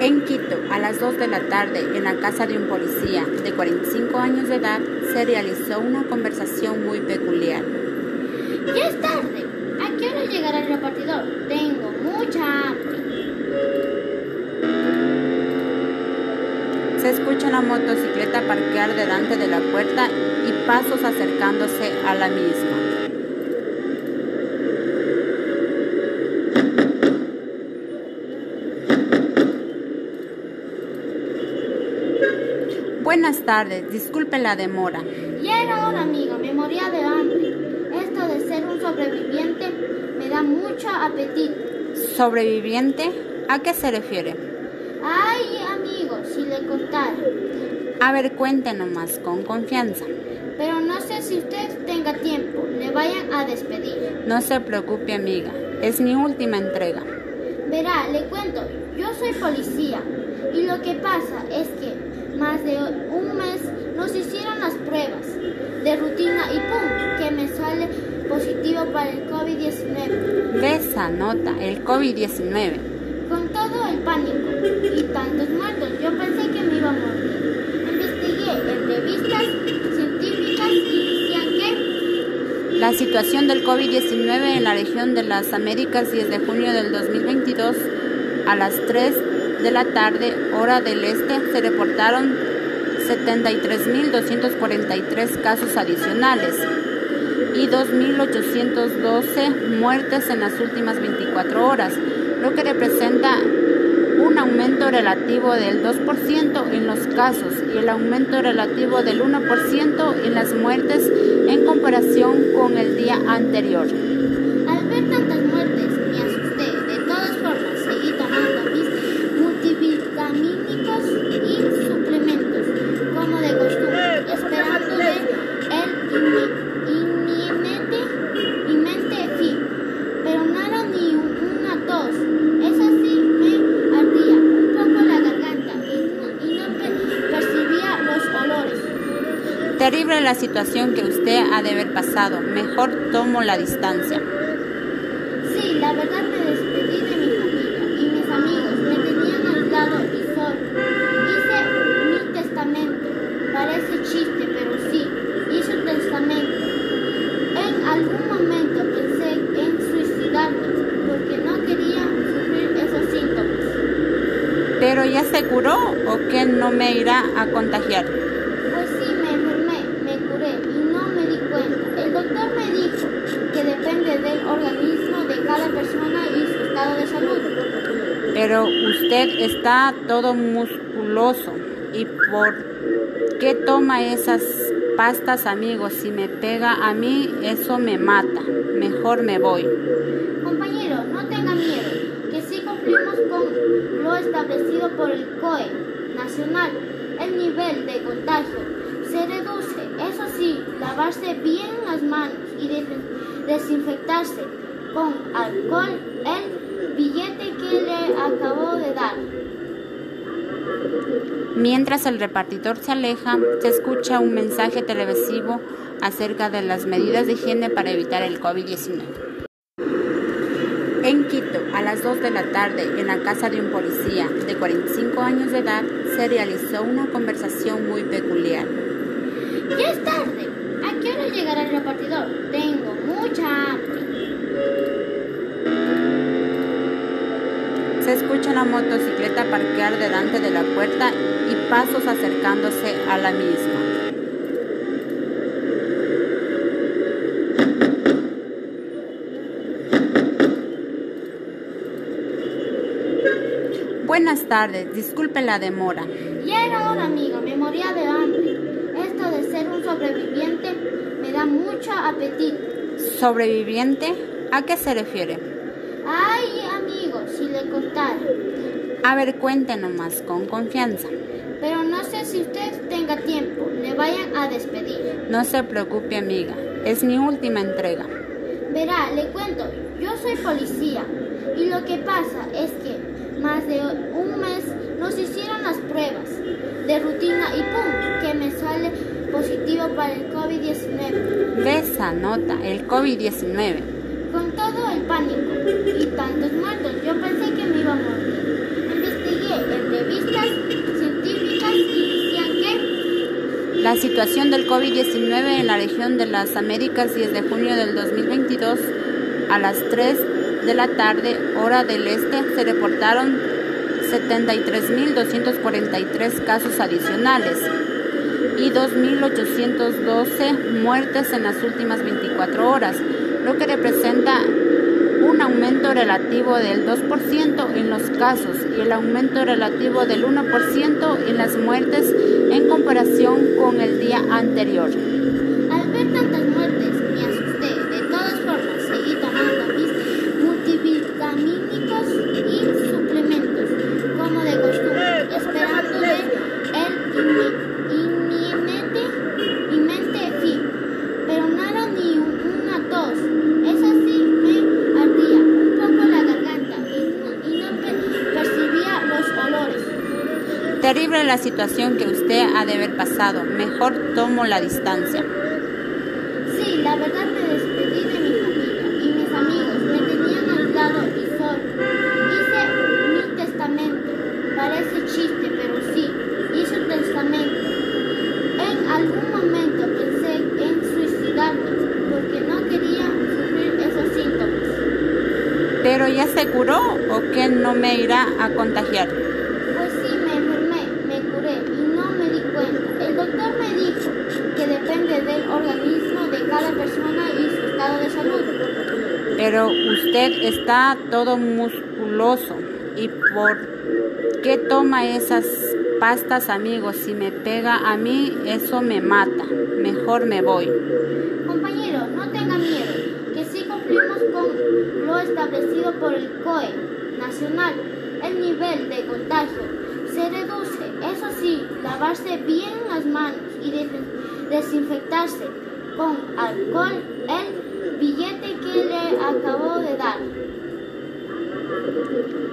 En Quito, a las 2 de la tarde, en la casa de un policía de 45 años de edad, se realizó una conversación muy peculiar. Ya es tarde. ¿A qué hora llegará el repartidor? Tengo mucha hambre. Se escucha una motocicleta parquear delante de la puerta y pasos acercándose a la misma. Buenas tardes, disculpe la demora. Ya era hora, amigo, me moría de hambre. Esto de ser un sobreviviente me da mucho apetito. ¿Sobreviviente? ¿A qué se refiere? Ay, amigo, si le contara. A ver, cuéntenos más, con confianza. Pero no sé si usted tenga tiempo, le vayan a despedir. No se preocupe, amiga, es mi última entrega. Verá, le cuento, yo soy policía y lo que pasa es que más de un mes nos hicieron las pruebas de rutina y ¡pum! que me sale positivo para el COVID-19. De esa nota, el COVID-19. Con todo el pánico y tantos muertos, yo pensé que me iba a morir. Investigué en revistas científicas y decían que La situación del COVID-19 en la región de las Américas 10 de junio del 2022 a las 3 de la tarde, hora del este, se reportaron 73.243 casos adicionales y 2.812 muertes en las últimas 24 horas, lo que representa un aumento relativo del 2% en los casos y el aumento relativo del 1% en las muertes en comparación con el día anterior. Terrible la situación que usted ha de haber pasado. Mejor tomo la distancia. Sí, la verdad me despedí de mi familia y mis amigos me tenían aislado y solo. Hice mi testamento. Parece chiste, pero sí, hice un testamento. En algún momento pensé en suicidarme porque no quería sufrir esos síntomas. ¿Pero ya se curó o que no me irá a contagiar? Pues sí, me enfermé, me curé y no me di cuenta. El doctor me dijo que depende del organismo de cada persona y su estado de salud. Pero usted está todo musculoso. ¿Y por qué toma esas pastas, amigos? Si me pega a mí, eso me mata. Mejor me voy. Compañero, no tenga miedo, que sí cumplimos con lo establecido por el COE nacional. El nivel de contagio se reduce. Eso sí, lavarse bien las manos y des- desinfectarse con alcohol el billete le acabo de dar. Mientras el repartidor se aleja, se escucha un mensaje televisivo acerca de las medidas de higiene para evitar el COVID-19. En Quito, a las 2 de la tarde, en la casa de un policía de 45 años de edad, se realizó una conversación muy peculiar. Ya es tarde. ¿A qué hora llegará el repartidor? Una motocicleta parquear delante de la puerta y pasos acercándose a la misma. Buenas tardes, disculpe la demora. Ya era hora, amigo, me moría de hambre. Esto de ser un sobreviviente me da mucho apetito. ¿Sobreviviente? ¿A qué se refiere? Ay, amigo, si le contara. A ver, cuéntenos más, con confianza. Pero no sé si usted tenga tiempo, le vayan a despedir. No se preocupe, amiga, es mi última entrega. Verá, le cuento, yo soy policía y lo que pasa es que más de un mes nos hicieron las pruebas de rutina y ¡pum! que me sale positivo para el COVID-19. De esa nota, el COVID-19. Con todo el pánico y tantos muertos, yo pensé evidencias científicas indician que la situación del COVID-19 en la región de las Américas 10 de junio del 2022 a las 3 de la tarde hora del este se reportaron 73.243 casos adicionales y 2.812 muertes en las últimas 24 horas, lo que representa un aumento relativo del 2% en los casos y el aumento relativo del 1% en las muertes en comparación con el día anterior. Terrible la situación que usted ha de haber pasado. Mejor tomo la distancia. Sí, la verdad me despedí de mi familia y mis amigos me tenían aislado y solo. Hice mi testamento. Parece chiste, pero sí, hice un testamento. En algún momento pensé en suicidarme porque no quería sufrir esos síntomas. ¿Pero ya se curó o que no me irá a contagiar? Pues sí, me enfermé, me curé y no me di cuenta. El doctor me dijo que depende del organismo de cada persona y su estado de salud. Pero usted está todo musculoso. ¿Y por qué toma esas pastas, amigos? Si me pega a mí, eso me mata. Mejor me voy. Compañero, no tenga miedo, que sí cumplimos con lo establecido por el COE nacional. El nivel de contagio se reduce. Eso sí, lavarse bien las manos y des- desinfectarse con alcohol el billete que le acabo de dar.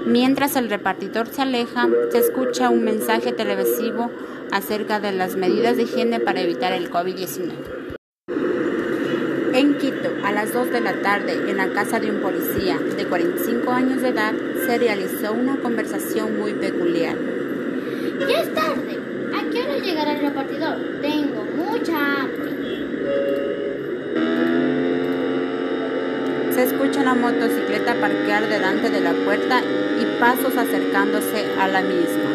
Mientras el repartidor se aleja, se escucha un mensaje televisivo acerca de las medidas de higiene para evitar el COVID-19. En Quito, a las 2 de la tarde, en la casa de un policía de 45 años de edad, se realizó una conversación muy peculiar. Ya es tarde. ¿A qué hora llegará el repartidor? Una motocicleta parquear delante de la puerta y pasos acercándose a la misma.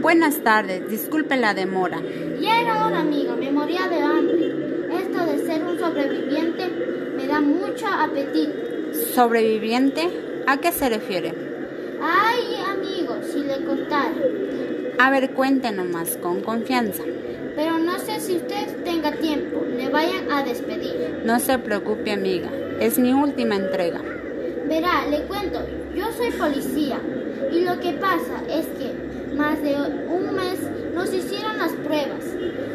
Buenas tardes, disculpe la demora. Ya era hora, amigo, me moría de hambre. Esto de ser un sobreviviente me da mucho apetito. ¿Sobreviviente? ¿A qué se refiere? Ay, amigo, si le contara. A ver, cuente nomás, con confianza. Pero no sé si usted tenga tiempo, le vayan a despedir. No se preocupe, amiga, es mi última entrega. Verá, le cuento, yo soy policía y lo que pasa es que más de un mes nos hicieron las pruebas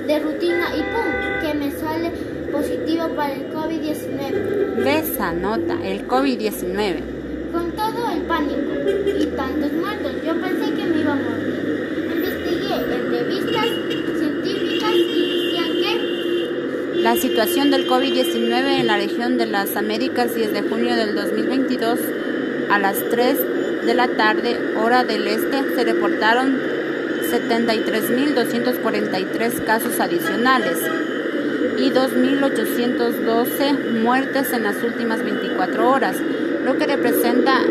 de rutina y ¡pum! que me sale positivo para el COVID-19. De esa nota, el COVID-19. Con todo el pánico y tantos muertos, yo pensé que me iba a morir. Revistas científicas que La situación del COVID-19 en la región de las Américas 10 de junio del 2022 a las 3 de la tarde, hora del este, se reportaron 73.243 casos adicionales y 2.812 muertes en las últimas 24 horas, lo que representa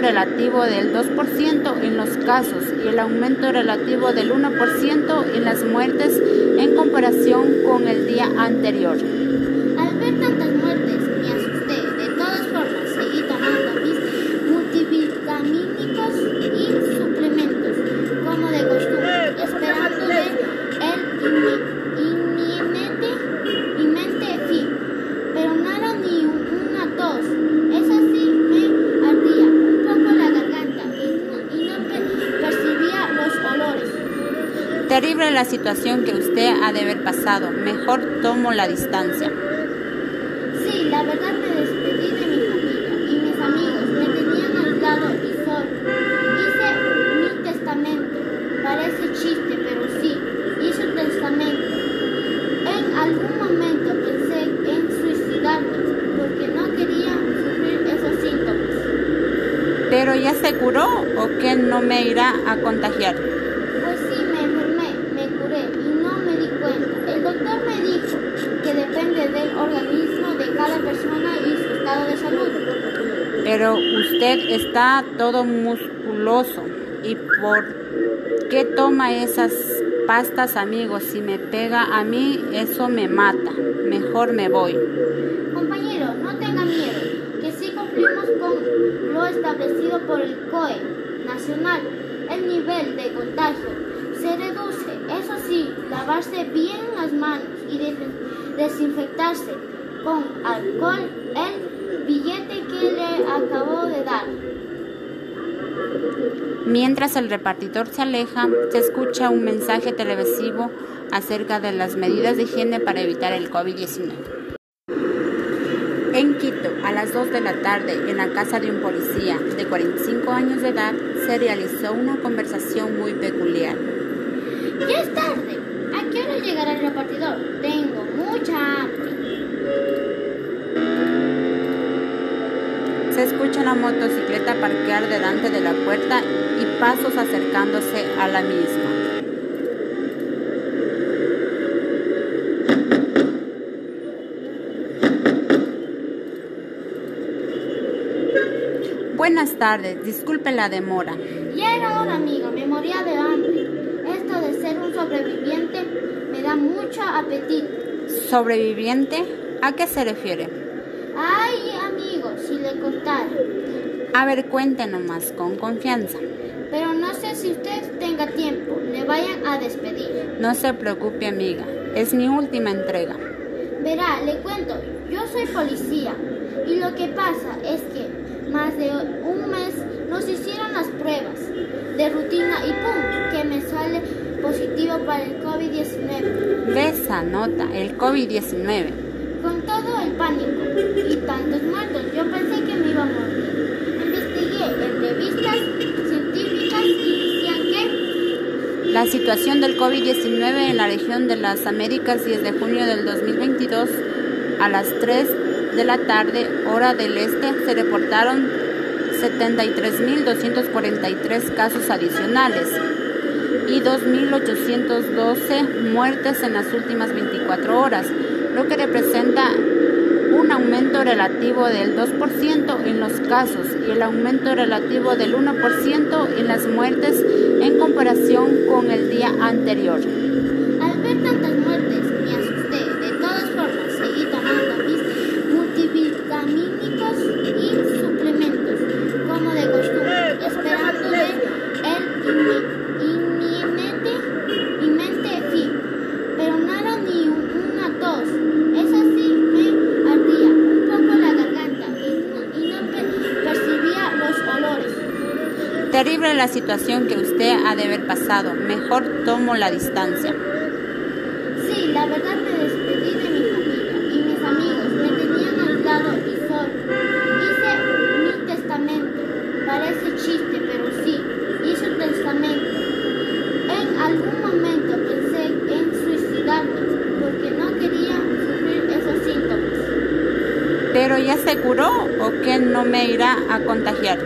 relativo del 2% en los casos y el aumento relativo del 1% en las muertes en comparación con el día anterior. Terrible la situación que usted ha de haber pasado. Mejor tomo la distancia. Sí, la verdad me despedí de mi familia y mis amigos. Me tenían aislado y solo. Hice mi testamento. Parece chiste, pero sí, hice un testamento. En algún momento pensé en suicidarme porque no quería sufrir esos síntomas. ¿Pero ya se curó o que no me irá a contagiar? De salud. Pero usted está todo musculoso. ¿Y por qué toma esas pastas, amigos? Si me pega a mí, eso me mata. Mejor me voy. Compañero, no tenga miedo, que sí cumplimos con lo establecido por el COE nacional. El nivel de contagio se reduce. Eso sí, lavarse bien las manos y desinfectarse con alcohol el billete que le acabo de dar. Mientras el repartidor se aleja, se escucha un mensaje televisivo acerca de las medidas de higiene para evitar el COVID-19. En Quito, a las 2 de la tarde, en la casa de un policía de 45 años de edad, se realizó una conversación muy peculiar. Ya es tarde. ¿A qué hora llegará el repartidor? Tengo escucha una motocicleta parquear delante de la puerta y pasos acercándose a la misma. Buenas tardes, disculpe la demora. Ya era hora, amigo, me moría de hambre. Esto de ser un sobreviviente me da mucho apetito. ¿Sobreviviente? ¿A qué se refiere? Ay, amigo, si le contara. A ver, cuéntenos más, con confianza. Pero no sé si usted tenga tiempo, le vayan a despedir. No se preocupe, amiga, es mi última entrega. Verá, le cuento, yo soy policía y lo que pasa es que más de un mes nos hicieron las pruebas de rutina y ¡pum! que me sale positivo para el COVID-19. De esa nota, el COVID-19. Con todo el pánico y tantos muertos, yo pensé que me iba a morir. La situación del COVID-19 en la región de las Américas desde junio del 2022 a las 3 de la tarde, hora del este, se reportaron 73.243 casos adicionales y 2.812 muertes en las últimas 24 horas, lo que representa aumento relativo del 2% en los casos y el aumento relativo del 1% en las muertes en comparación con el día anterior. Terrible la situación que usted ha de haber pasado. Mejor tomo la distancia. Sí, la verdad me despedí de mi familia y mis amigos me tenían aislado y solo. Hice mi testamento. Parece chiste, pero sí, hice un testamento. En algún momento pensé en suicidarme porque no quería sufrir esos síntomas. ¿Pero ya se curó o que no me irá a contagiar?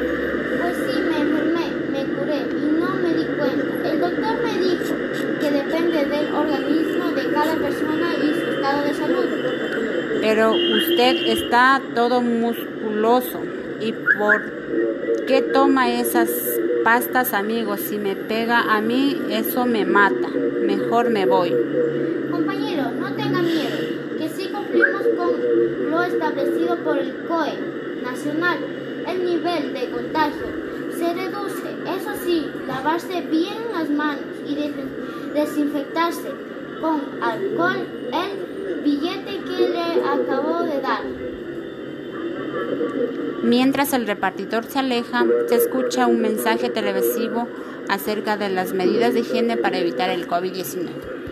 Pues sí, me enfermé, me curé y no me di cuenta. El doctor me dijo que organismo de cada persona y su estado de salud. Pero usted está todo musculoso. ¿Y por qué toma esas pastas, amigos? Si me pega a mí, eso me mata. Mejor me voy. Compañero, no tenga miedo, que sí cumplimos con lo establecido por el COE nacional. El nivel de contagio se reduce. Eso sí, lavarse bien las manos y des- desinfectarse con alcohol el billete que le acabo de dar. Mientras el repartidor se aleja, se escucha un mensaje televisivo acerca de las medidas de higiene para evitar el COVID-19.